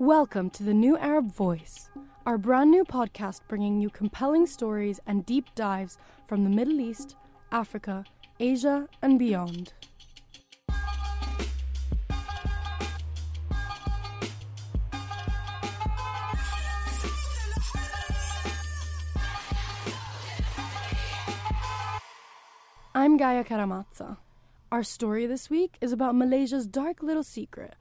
Welcome to the New Arab Voice, our brand new podcast bringing you compelling stories and deep dives from the Middle East, Africa, Asia, and beyond. I'm Gaia Caramazza. Our story this week is about Malaysia's dark little secret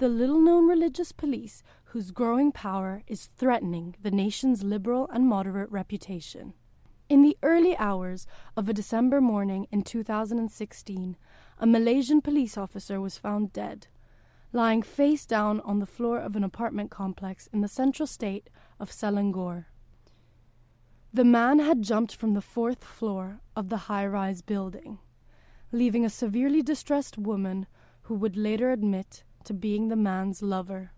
the little known religious police whose growing power is threatening the nation's liberal and moderate reputation. In the early hours of a December morning in 2016, a Malaysian police officer was found dead, lying face down on the floor of an apartment complex in the central state of Selangor. The man had jumped from the fourth floor of the high rise building, leaving a severely distressed woman who would later admit to being the man's lover.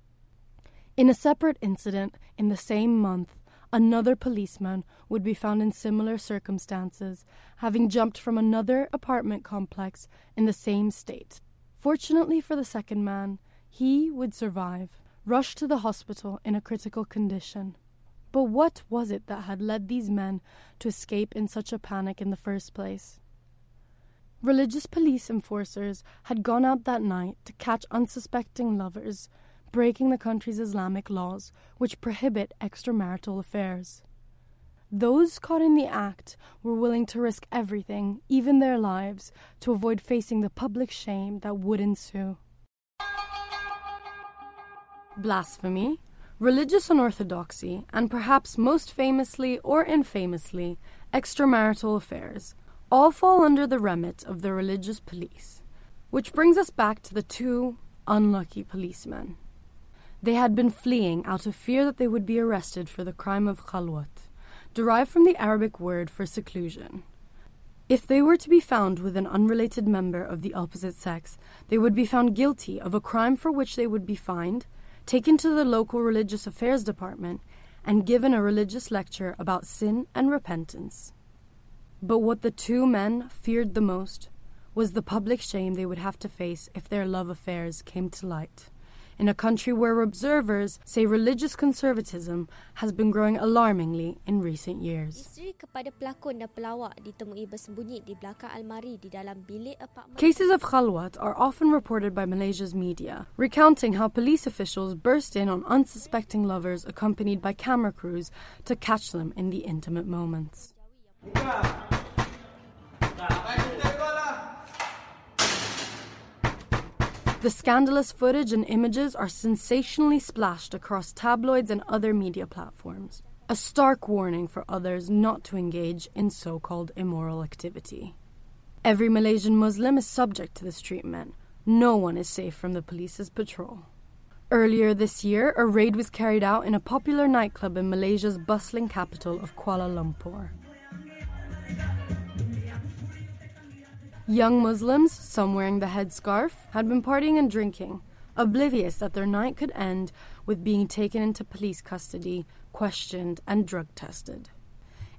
In a separate incident in the same month, another policeman would be found in similar circumstances, having jumped from another apartment complex in the same state. Fortunately for the second man, he would survive, rushed to the hospital in a critical condition. But what was it that had led these men to escape in such a panic in the first place? Religious police enforcers had gone out that night to catch unsuspecting lovers, breaking the country's Islamic laws, which prohibit extramarital affairs. Those caught in the act were willing to risk everything, even their lives, to avoid facing the public shame that would ensue. Blasphemy, religious unorthodoxy, and perhaps most famously or infamously, extramarital affairs all fall under the remit of the religious police. Which brings us back to the two unlucky policemen. They had been fleeing out of fear that they would be arrested for the crime of khalwat, derived from the Arabic word for seclusion. If they were to be found with an unrelated member of the opposite sex, they would be found guilty of a crime for which they would be fined, taken to the local religious affairs department, and given a religious lecture about sin and repentance. But what the two men feared the most was the public shame they would have to face if their love affairs came to light. In a country where observers say religious conservatism has been growing alarmingly in recent years. Cases of khalwat are often reported by Malaysia's media, recounting how police officials burst in on unsuspecting lovers accompanied by camera crews to catch them in the intimate moments. The scandalous footage and images are sensationally splashed across tabloids and other media platforms, a stark warning for others not to engage in so called immoral activity. Every Malaysian Muslim is subject to this treatment. No one is safe from the police's patrol. Earlier this year, a raid was carried out in a popular nightclub in Malaysia's bustling capital of Kuala Lumpur. Young Muslims, some wearing the headscarf, had been partying and drinking, oblivious that their night could end with being taken into police custody, questioned, and drug tested.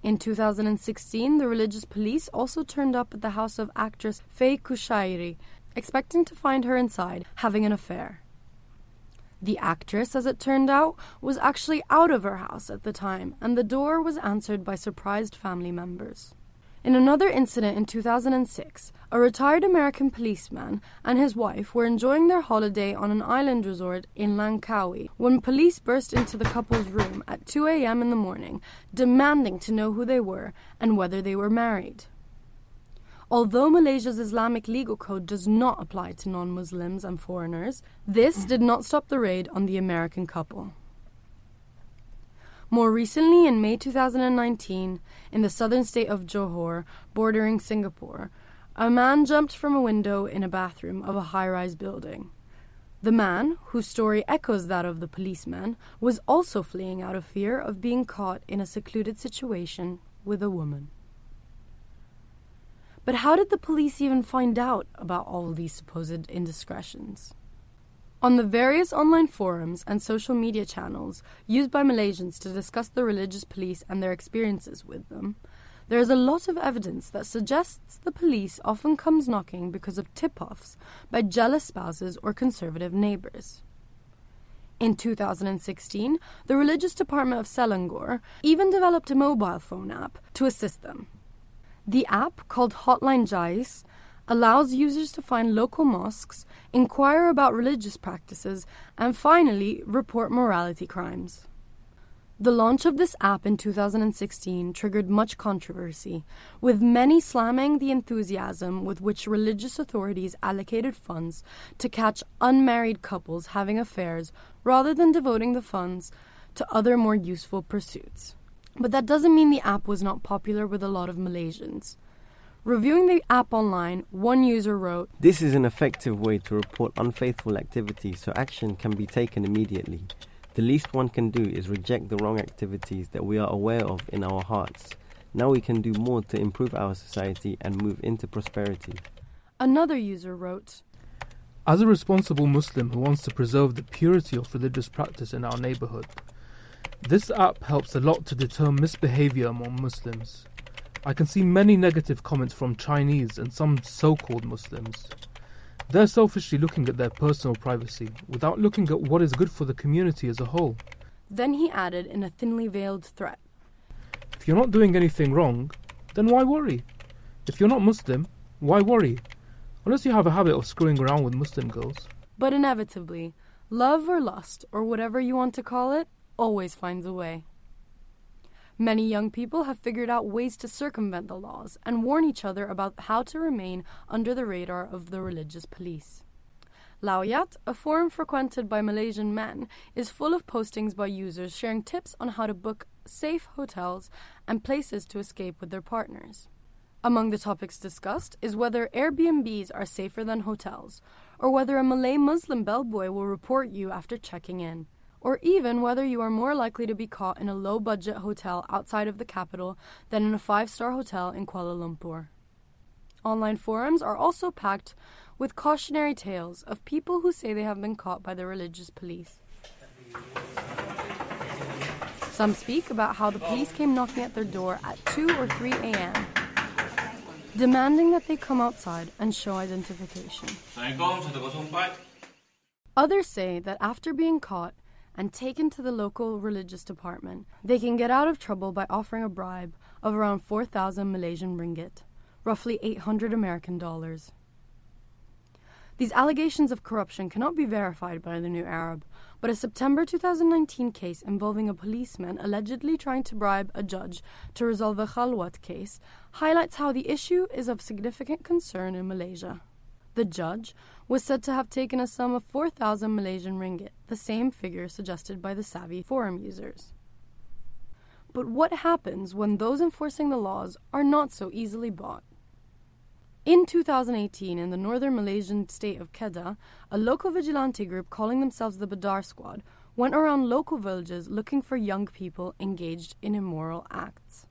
In 2016, the religious police also turned up at the house of actress Faye Kushairi, expecting to find her inside having an affair. The actress, as it turned out, was actually out of her house at the time, and the door was answered by surprised family members. In another incident in 2006, a retired American policeman and his wife were enjoying their holiday on an island resort in Langkawi when police burst into the couple's room at 2 a.m. in the morning, demanding to know who they were and whether they were married. Although Malaysia's Islamic legal code does not apply to non Muslims and foreigners, this did not stop the raid on the American couple. More recently, in May 2019, in the southern state of Johor, bordering Singapore, a man jumped from a window in a bathroom of a high rise building. The man, whose story echoes that of the policeman, was also fleeing out of fear of being caught in a secluded situation with a woman. But how did the police even find out about all these supposed indiscretions? On the various online forums and social media channels used by Malaysians to discuss the religious police and their experiences with them, there is a lot of evidence that suggests the police often comes knocking because of tip offs by jealous spouses or conservative neighbors. In 2016, the religious department of Selangor even developed a mobile phone app to assist them. The app, called Hotline Jais, allows users to find local mosques, inquire about religious practices, and finally report morality crimes. The launch of this app in 2016 triggered much controversy, with many slamming the enthusiasm with which religious authorities allocated funds to catch unmarried couples having affairs rather than devoting the funds to other more useful pursuits. But that doesn't mean the app was not popular with a lot of Malaysians. Reviewing the app online, one user wrote This is an effective way to report unfaithful activities so action can be taken immediately. The least one can do is reject the wrong activities that we are aware of in our hearts. Now we can do more to improve our society and move into prosperity. Another user wrote As a responsible Muslim who wants to preserve the purity of religious practice in our neighborhood, this app helps a lot to deter misbehavior among Muslims. I can see many negative comments from Chinese and some so called Muslims. They're selfishly looking at their personal privacy without looking at what is good for the community as a whole. Then he added in a thinly veiled threat If you're not doing anything wrong, then why worry? If you're not Muslim, why worry? Unless you have a habit of screwing around with Muslim girls. But inevitably, love or lust, or whatever you want to call it, always finds a way. Many young people have figured out ways to circumvent the laws and warn each other about how to remain under the radar of the religious police. Lowyat, a forum frequented by Malaysian men, is full of postings by users sharing tips on how to book safe hotels and places to escape with their partners. Among the topics discussed is whether Airbnbs are safer than hotels, or whether a Malay Muslim bellboy will report you after checking in or even whether you are more likely to be caught in a low budget hotel outside of the capital than in a five star hotel in Kuala Lumpur. Online forums are also packed with cautionary tales of people who say they have been caught by the religious police. Some speak about how the police came knocking at their door at 2 or 3 a.m., demanding that they come outside and show identification. Others say that after being caught, and taken to the local religious department, they can get out of trouble by offering a bribe of around 4,000 Malaysian ringgit, roughly 800 American dollars. These allegations of corruption cannot be verified by the New Arab, but a September 2019 case involving a policeman allegedly trying to bribe a judge to resolve a khalwat case highlights how the issue is of significant concern in Malaysia. The judge was said to have taken a sum of 4,000 Malaysian ringgit, the same figure suggested by the savvy forum users. But what happens when those enforcing the laws are not so easily bought? In 2018, in the northern Malaysian state of Kedah, a local vigilante group calling themselves the Badar Squad went around local villages looking for young people engaged in immoral acts.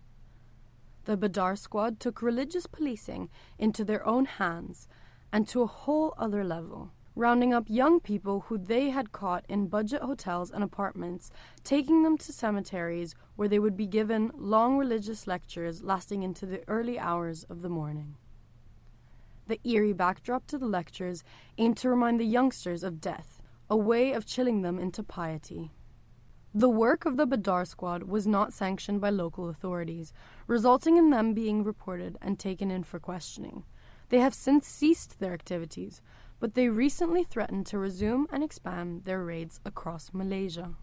The Badar Squad took religious policing into their own hands and to a whole other level, rounding up young people who they had caught in budget hotels and apartments, taking them to cemeteries where they would be given long religious lectures lasting into the early hours of the morning. The eerie backdrop to the lectures aimed to remind the youngsters of death, a way of chilling them into piety. The work of the Badar squad was not sanctioned by local authorities, resulting in them being reported and taken in for questioning. They have since ceased their activities, but they recently threatened to resume and expand their raids across Malaysia.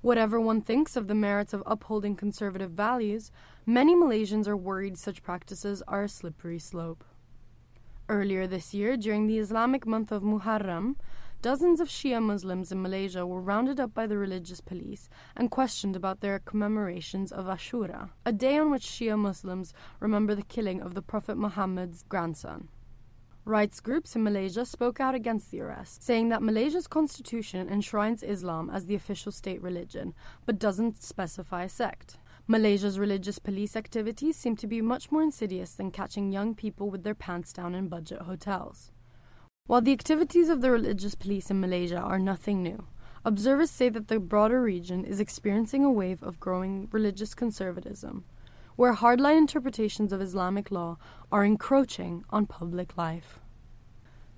Whatever one thinks of the merits of upholding conservative values, many Malaysians are worried such practices are a slippery slope. Earlier this year, during the Islamic month of Muharram, Dozens of Shia Muslims in Malaysia were rounded up by the religious police and questioned about their commemorations of Ashura, a day on which Shia Muslims remember the killing of the Prophet Muhammad's grandson. Rights groups in Malaysia spoke out against the arrest, saying that Malaysia's constitution enshrines Islam as the official state religion, but doesn't specify a sect. Malaysia's religious police activities seem to be much more insidious than catching young people with their pants down in budget hotels. While the activities of the religious police in Malaysia are nothing new, observers say that the broader region is experiencing a wave of growing religious conservatism, where hardline interpretations of Islamic law are encroaching on public life.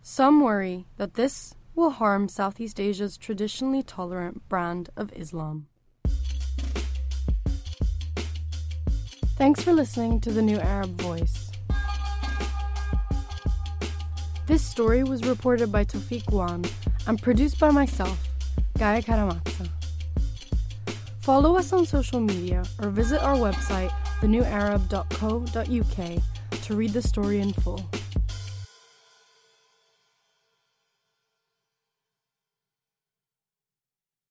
Some worry that this will harm Southeast Asia's traditionally tolerant brand of Islam. Thanks for listening to the New Arab Voice. This story was reported by Taufiq Wan and produced by myself, Gaia Caramazza. Follow us on social media or visit our website, thenewarab.co.uk, to read the story in full.